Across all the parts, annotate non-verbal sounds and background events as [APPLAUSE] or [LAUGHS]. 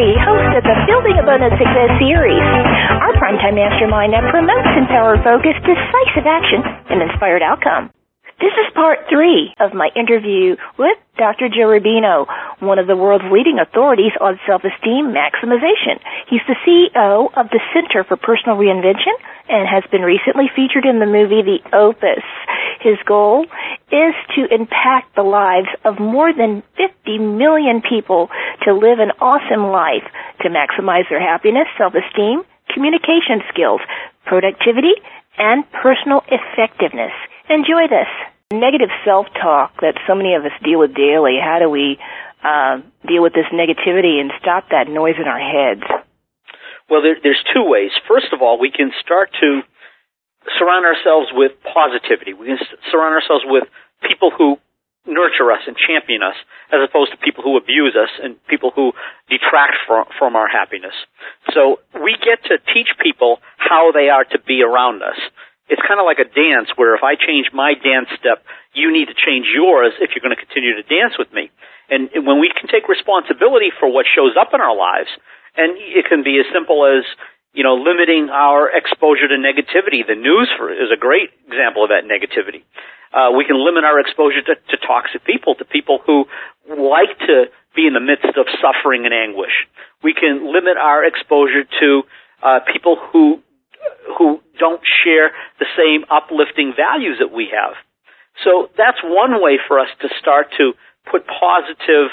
Murray, host of the Building Abundance Success series. Our primetime mastermind that promotes empowered focus, decisive action, and inspired outcome. This is part three of my interview with Dr. Joe Rubino, one of the world's leading authorities on self-esteem maximization. He's the CEO of the Center for Personal Reinvention and has been recently featured in the movie The Opus. His goal is to impact the lives of more than 50 million people to live an awesome life, to maximize their happiness, self-esteem, communication skills, productivity, and personal effectiveness. Enjoy this. Negative self-talk that so many of us deal with daily. How do we uh, deal with this negativity and stop that noise in our heads? Well, there, there's two ways. First of all, we can start to surround ourselves with positivity. We can surround ourselves with people who nurture us and champion us, as opposed to people who abuse us and people who detract from, from our happiness. So we get to teach people how they are to be around us it's kind of like a dance where if I change my dance step, you need to change yours if you're going to continue to dance with me. And when we can take responsibility for what shows up in our lives, and it can be as simple as, you know, limiting our exposure to negativity. The news for, is a great example of that negativity. Uh, we can limit our exposure to, to toxic people, to people who like to be in the midst of suffering and anguish. We can limit our exposure to uh, people who who don't share the same uplifting values that we have. So that's one way for us to start to put positive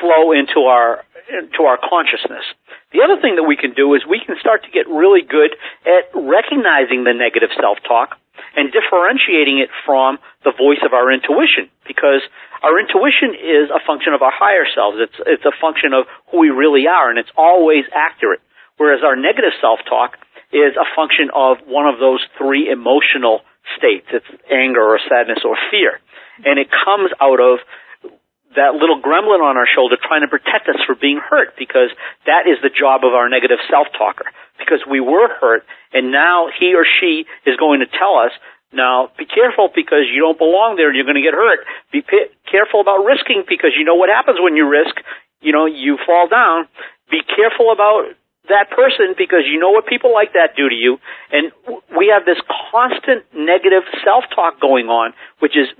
flow into our into our consciousness. The other thing that we can do is we can start to get really good at recognizing the negative self-talk and differentiating it from the voice of our intuition because our intuition is a function of our higher selves. It's it's a function of who we really are and it's always accurate. Whereas our negative self-talk is a function of one of those three emotional states. It's anger or sadness or fear. And it comes out of that little gremlin on our shoulder trying to protect us from being hurt because that is the job of our negative self-talker. Because we were hurt and now he or she is going to tell us, now be careful because you don't belong there and you're going to get hurt. Be p- careful about risking because you know what happens when you risk. You know, you fall down. Be careful about that person because you know what people like that do to you. And we have this constant negative self-talk going on, which is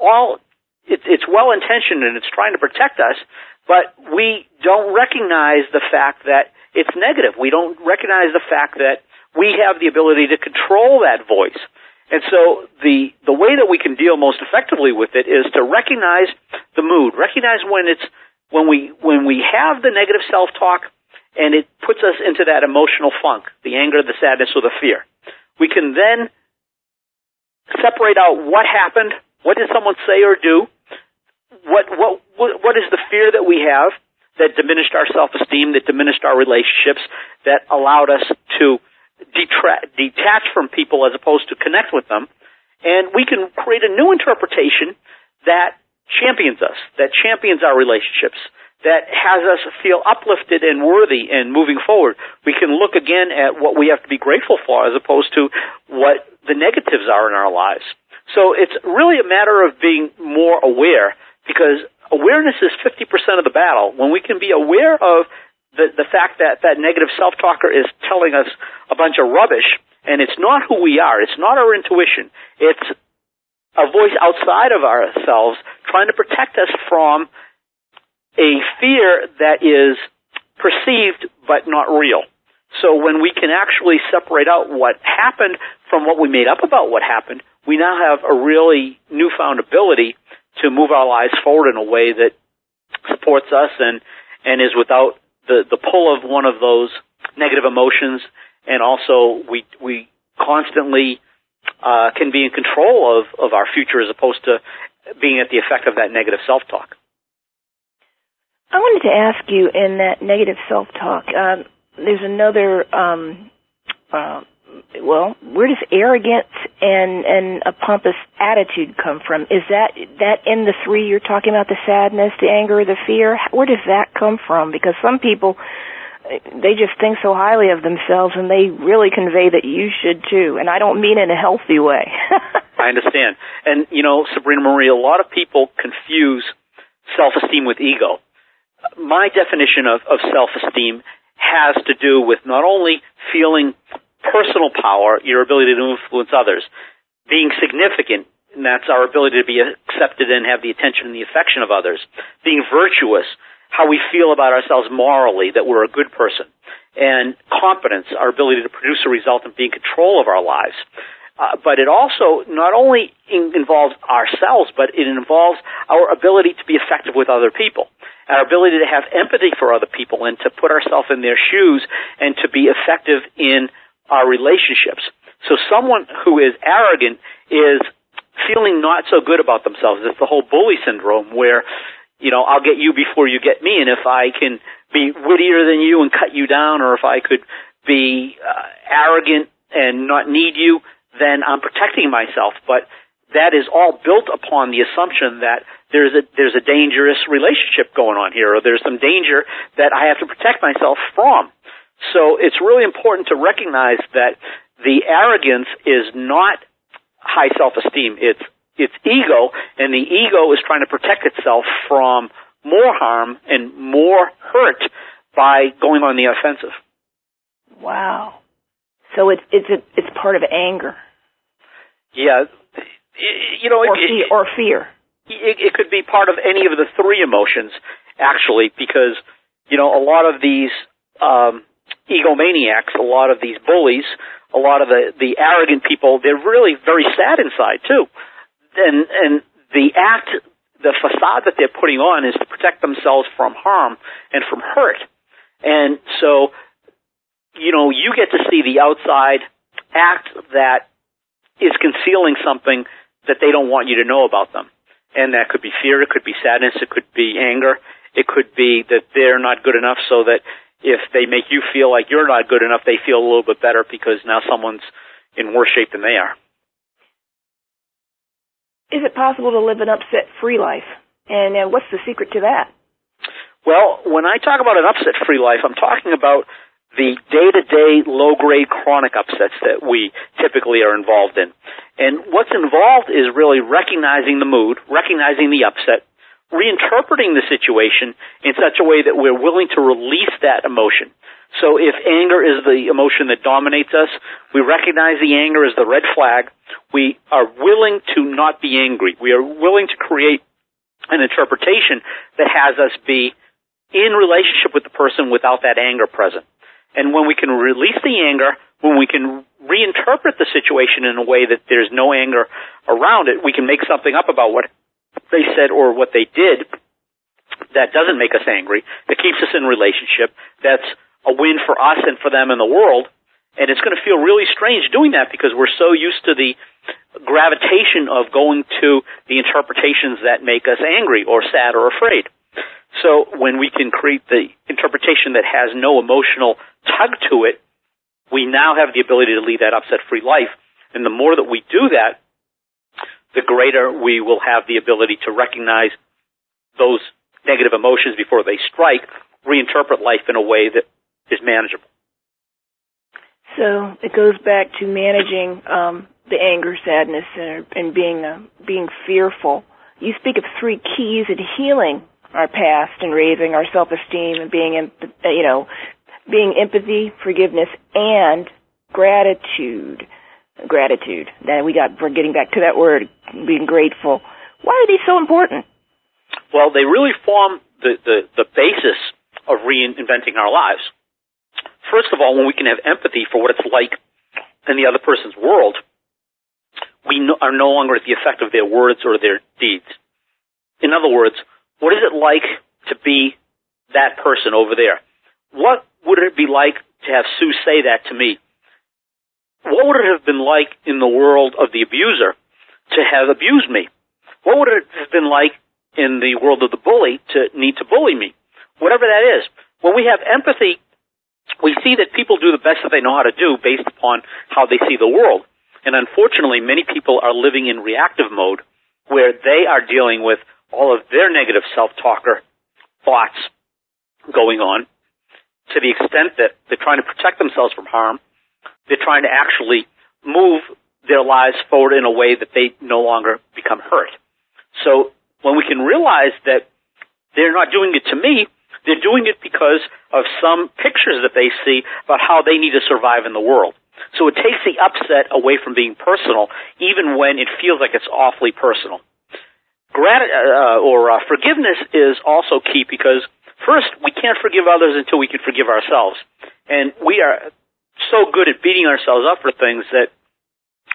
all, it's, it's well intentioned and it's trying to protect us, but we don't recognize the fact that it's negative. We don't recognize the fact that we have the ability to control that voice. And so the, the way that we can deal most effectively with it is to recognize the mood, recognize when it's, when we, when we have the negative self-talk, and it puts us into that emotional funk, the anger, the sadness, or the fear. We can then separate out what happened, what did someone say or do, what, what, what is the fear that we have that diminished our self-esteem, that diminished our relationships, that allowed us to detra- detach from people as opposed to connect with them. And we can create a new interpretation that champions us, that champions our relationships, that has us feel uplifted and worthy and moving forward. We can look again at what we have to be grateful for as opposed to what the negatives are in our lives. So it's really a matter of being more aware because awareness is 50% of the battle. When we can be aware of the, the fact that that negative self-talker is telling us a bunch of rubbish and it's not who we are. It's not our intuition. It's a voice outside of ourselves trying to protect us from a fear that is perceived but not real. So when we can actually separate out what happened from what we made up about what happened, we now have a really newfound ability to move our lives forward in a way that supports us and, and is without the, the pull of one of those negative emotions and also we, we constantly uh, can be in control of, of our future as opposed to being at the effect of that negative self-talk. I wanted to ask you in that negative self-talk, um, there's another, um, uh, well, where does arrogance and, and a pompous attitude come from? Is that, that in the three you're talking about, the sadness, the anger, the fear? Where does that come from? Because some people, they just think so highly of themselves and they really convey that you should too. And I don't mean in a healthy way. [LAUGHS] I understand. And, you know, Sabrina Marie, a lot of people confuse self-esteem with ego my definition of, of self-esteem has to do with not only feeling personal power, your ability to influence others, being significant, and that's our ability to be accepted and have the attention and the affection of others, being virtuous, how we feel about ourselves morally, that we're a good person, and competence, our ability to produce a result and be in control of our lives. Uh, but it also not only in, involves ourselves, but it involves our ability to be effective with other people, our ability to have empathy for other people, and to put ourselves in their shoes, and to be effective in our relationships. So someone who is arrogant is feeling not so good about themselves. It's the whole bully syndrome where, you know, I'll get you before you get me, and if I can be wittier than you and cut you down, or if I could be uh, arrogant and not need you, then I'm protecting myself. But that is all built upon the assumption that there's a there's a dangerous relationship going on here, or there's some danger that I have to protect myself from. So it's really important to recognize that the arrogance is not high self-esteem. It's it's ego, and the ego is trying to protect itself from more harm and more hurt by going on the offensive. Wow. So it's it's a, it's part of anger. Yeah, you know, or, it, fear, or fear. It, it could be part of any of the three emotions, actually, because you know a lot of these um, egomaniacs, a lot of these bullies, a lot of the the arrogant people, they're really very sad inside too, and and the act, the facade that they're putting on is to protect themselves from harm and from hurt, and so you know, you get to see the outside act that is concealing something that they don't want you to know about them. And that could be fear, it could be sadness, it could be anger, it could be that they're not good enough so that if they make you feel like you're not good enough, they feel a little bit better because now someone's in worse shape than they are. Is it possible to live an upset free life? And uh, what's the secret to that? Well, when I talk about an upset free life, I'm talking about the day-to-day low-grade chronic upsets that we typically are involved in. And what's involved is really recognizing the mood, recognizing the upset, reinterpreting the situation in such a way that we're willing to release that emotion. So if anger is the emotion that dominates us, we recognize the anger as the red flag. We are willing to not be angry. We are willing to create an interpretation that has us be in relationship with the person without that anger present. And when we can release the anger, when we can reinterpret the situation in a way that there's no anger around it, we can make something up about what they said or what they did that doesn't make us angry, that keeps us in relationship, that's a win for us and for them in the world. And it's going to feel really strange doing that because we're so used to the gravitation of going to the interpretations that make us angry or sad or afraid. So when we can create the interpretation that has no emotional tug to it, we now have the ability to lead that upset free life. And the more that we do that, the greater we will have the ability to recognize those negative emotions before they strike, reinterpret life in a way that is manageable. So it goes back to managing um, the anger, sadness, and, and being uh, being fearful. You speak of three keys in healing our past and raising our self-esteem and being, you know, being empathy, forgiveness, and gratitude. Gratitude. That we got, we're getting back to that word, being grateful. Why are these so important? Well, they really form the, the, the basis of reinventing our lives. First of all, when we can have empathy for what it's like in the other person's world, we no, are no longer at the effect of their words or their deeds. In other words, what is it like to be that person over there? What would it be like to have Sue say that to me? What would it have been like in the world of the abuser to have abused me? What would it have been like in the world of the bully to need to bully me? Whatever that is. When we have empathy, we see that people do the best that they know how to do based upon how they see the world. And unfortunately, many people are living in reactive mode where they are dealing with all of their negative self-talker thoughts going on to the extent that they're trying to protect themselves from harm. They're trying to actually move their lives forward in a way that they no longer become hurt. So when we can realize that they're not doing it to me, They're doing it because of some pictures that they see about how they need to survive in the world. So it takes the upset away from being personal, even when it feels like it's awfully personal. Grat- uh, or uh, forgiveness is also key because first, we can't forgive others until we can forgive ourselves. And we are so good at beating ourselves up for things that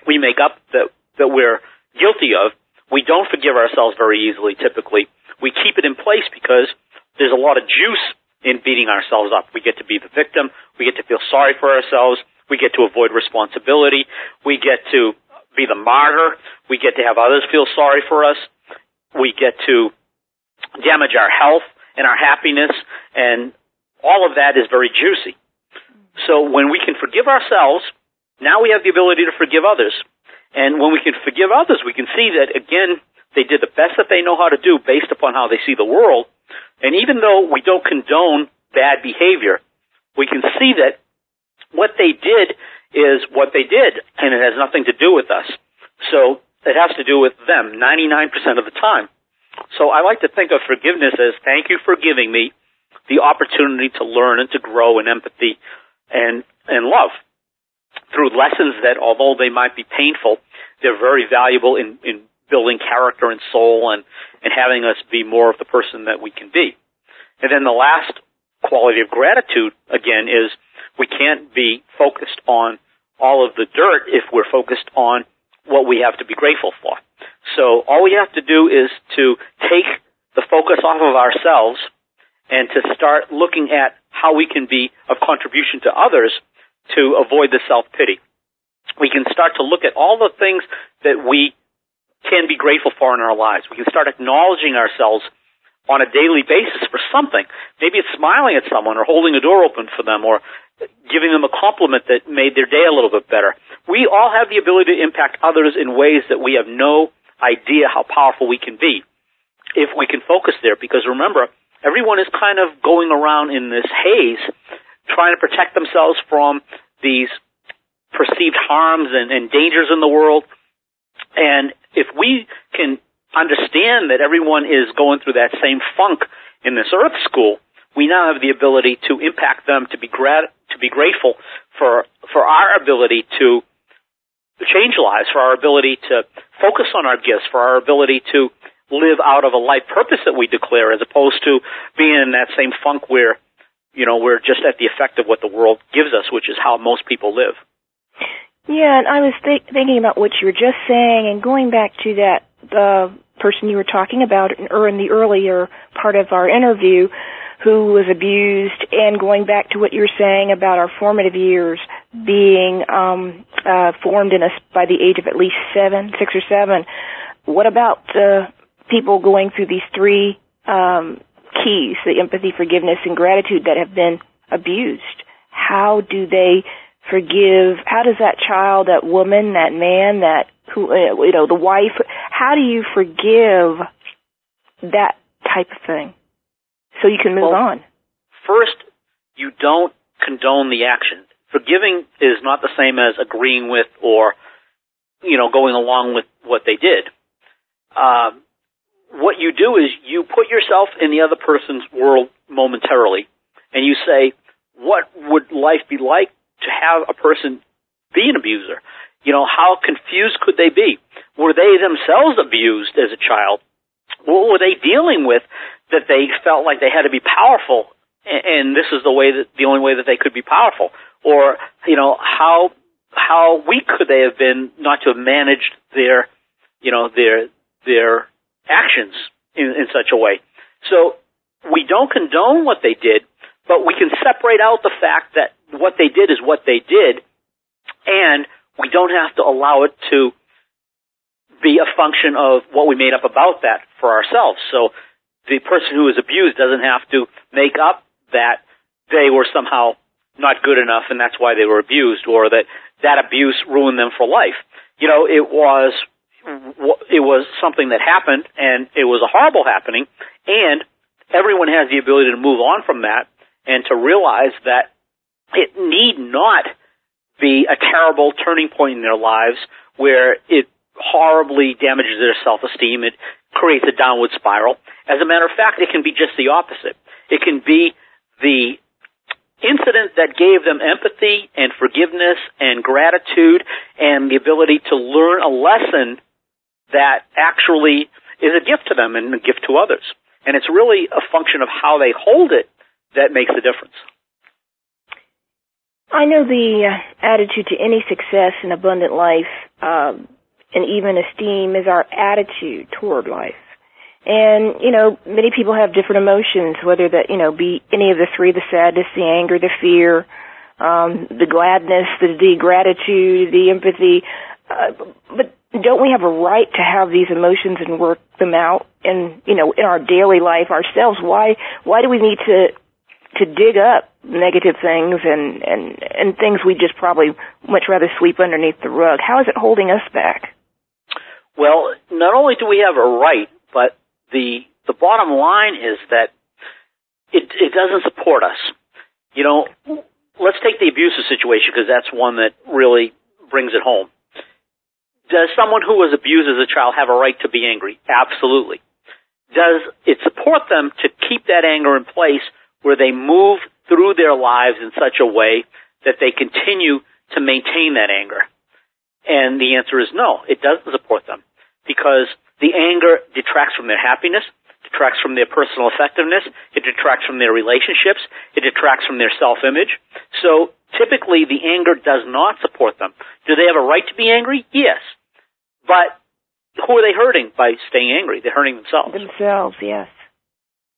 we make up that, that we're guilty of. We don't forgive ourselves very easily typically. We keep it in place because there's a lot of juice in beating ourselves up. We get to be the victim. We get to feel sorry for ourselves. We get to avoid responsibility. We get to be the martyr. We get to have others feel sorry for us. We get to damage our health and our happiness and all of that is very juicy. So when we can forgive ourselves, now we have the ability to forgive others. And when we can forgive others, we can see that again, they did the best that they know how to do based upon how they see the world. And even though we don't condone bad behavior, we can see that what they did is what they did, and it has nothing to do with us. So it has to do with them 99% of the time. So I like to think of forgiveness as thank you for giving me the opportunity to learn and to grow in empathy and, and love through lessons that although they might be painful, they're very valuable in, in building character and soul and, and having us be more of the person that we can be. And then the last quality of gratitude, again, is we can't be focused on all of the dirt if we're focused on what we have to be grateful for. So all we have to do is to take the focus off of ourselves and to start looking at how we can be of contribution to others to avoid the self-pity. We can start to look at all the things that we can be grateful for in our lives. We can start acknowledging ourselves on a daily basis for something. Maybe it's smiling at someone or holding a door open for them or giving them a compliment that made their day a little bit better. We all have the ability to impact others in ways that we have no idea how powerful we can be if we can focus there. Because remember, everyone is kind of going around in this haze trying to protect themselves from these perceived harms and, and dangers in the world. And if we can understand that everyone is going through that same funk in this earth school, we now have the ability to impact them to be grat- to be grateful for for our ability to change lives, for our ability to focus on our gifts, for our ability to live out of a life purpose that we declare, as opposed to being in that same funk where you know we're just at the effect of what the world gives us, which is how most people live. Yeah, and I was th- thinking about what you were just saying, and going back to that uh, person you were talking about or in the earlier part of our interview who was abused and going back to what you were saying about our formative years being um uh formed in us by the age of at least seven six or seven what about uh people going through these three um keys the empathy forgiveness and gratitude that have been abused how do they forgive how does that child that woman that man that who uh, you know the wife how do you forgive that type of thing so you can move well, on. First, you don't condone the action. Forgiving is not the same as agreeing with or, you know, going along with what they did. Um, what you do is you put yourself in the other person's world momentarily, and you say, "What would life be like to have a person be an abuser? You know, how confused could they be? Were they themselves abused as a child? What were they dealing with that they felt like they had to be powerful, and this is the way that the only way that they could be powerful, or you know how how weak could they have been not to have managed their you know their their actions in, in such a way. So we don't condone what they did, but we can separate out the fact that what they did is what they did, and we don't have to allow it to be a function of what we made up about that for ourselves. So the person who is abused doesn't have to make up that they were somehow not good enough and that's why they were abused or that that abuse ruined them for life. You know, it was it was something that happened and it was a horrible happening and everyone has the ability to move on from that and to realize that it need not be a terrible turning point in their lives where it horribly damages their self-esteem. It creates a downward spiral. As a matter of fact, it can be just the opposite. It can be the incident that gave them empathy and forgiveness and gratitude and the ability to learn a lesson that actually is a gift to them and a gift to others. And it's really a function of how they hold it that makes the difference. I know the uh, attitude to any success and abundant life um, and even esteem is our attitude toward life. And, you know, many people have different emotions, whether that, you know, be any of the three, the sadness, the anger, the fear, um, the gladness, the, the gratitude, the empathy. Uh, but don't we have a right to have these emotions and work them out in, you know, in our daily life ourselves? Why, why do we need to, to dig up negative things and, and, and things we just probably much rather sweep underneath the rug? How is it holding us back? Well, not only do we have a right, but the the bottom line is that it it doesn't support us. You know, let's take the abusive situation because that's one that really brings it home. Does someone who was abused as a child have a right to be angry? Absolutely. Does it support them to keep that anger in place where they move through their lives in such a way that they continue to maintain that anger? And the answer is no, it doesn't support them because the anger detracts from their happiness, detracts from their personal effectiveness, it detracts from their relationships, it detracts from their self-image. So typically the anger does not support them. Do they have a right to be angry? Yes. But who are they hurting by staying angry? They're hurting themselves. Themselves, yes.